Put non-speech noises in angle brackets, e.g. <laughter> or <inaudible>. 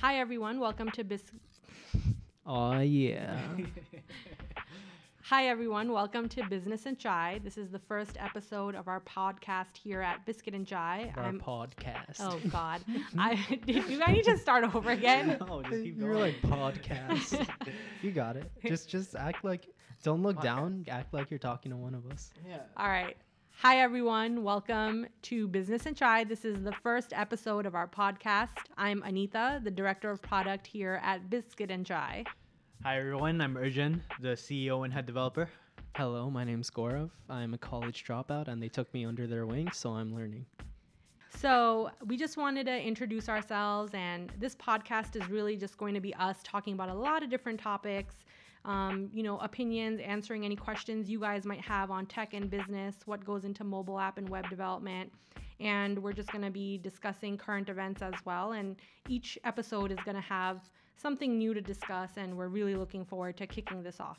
Hi everyone, welcome to Bis. <laughs> Oh yeah. Hi everyone, welcome to Business and Chai. This is the first episode of our podcast here at Biscuit and Chai. Our podcast. Oh God, <laughs> I did <laughs> you. I need to start over again. No, just keep You're like podcast. you got it. Just just act like don't look down. Act like you're talking to one of us. yeah. All right. Hi, everyone. Welcome to Business and Chai. This is the first episode of our podcast. I'm Anita, the Director of Product here at Biscuit and Chai. Hi everyone, I'm Urjan, the CEO and head developer. Hello, my name's Gaurav. I'm a college dropout, and they took me under their wing, so I'm learning. So, we just wanted to introduce ourselves, and this podcast is really just going to be us talking about a lot of different topics, um, you know, opinions, answering any questions you guys might have on tech and business, what goes into mobile app and web development. And we're just going to be discussing current events as well. And each episode is going to have something new to discuss, and we're really looking forward to kicking this off.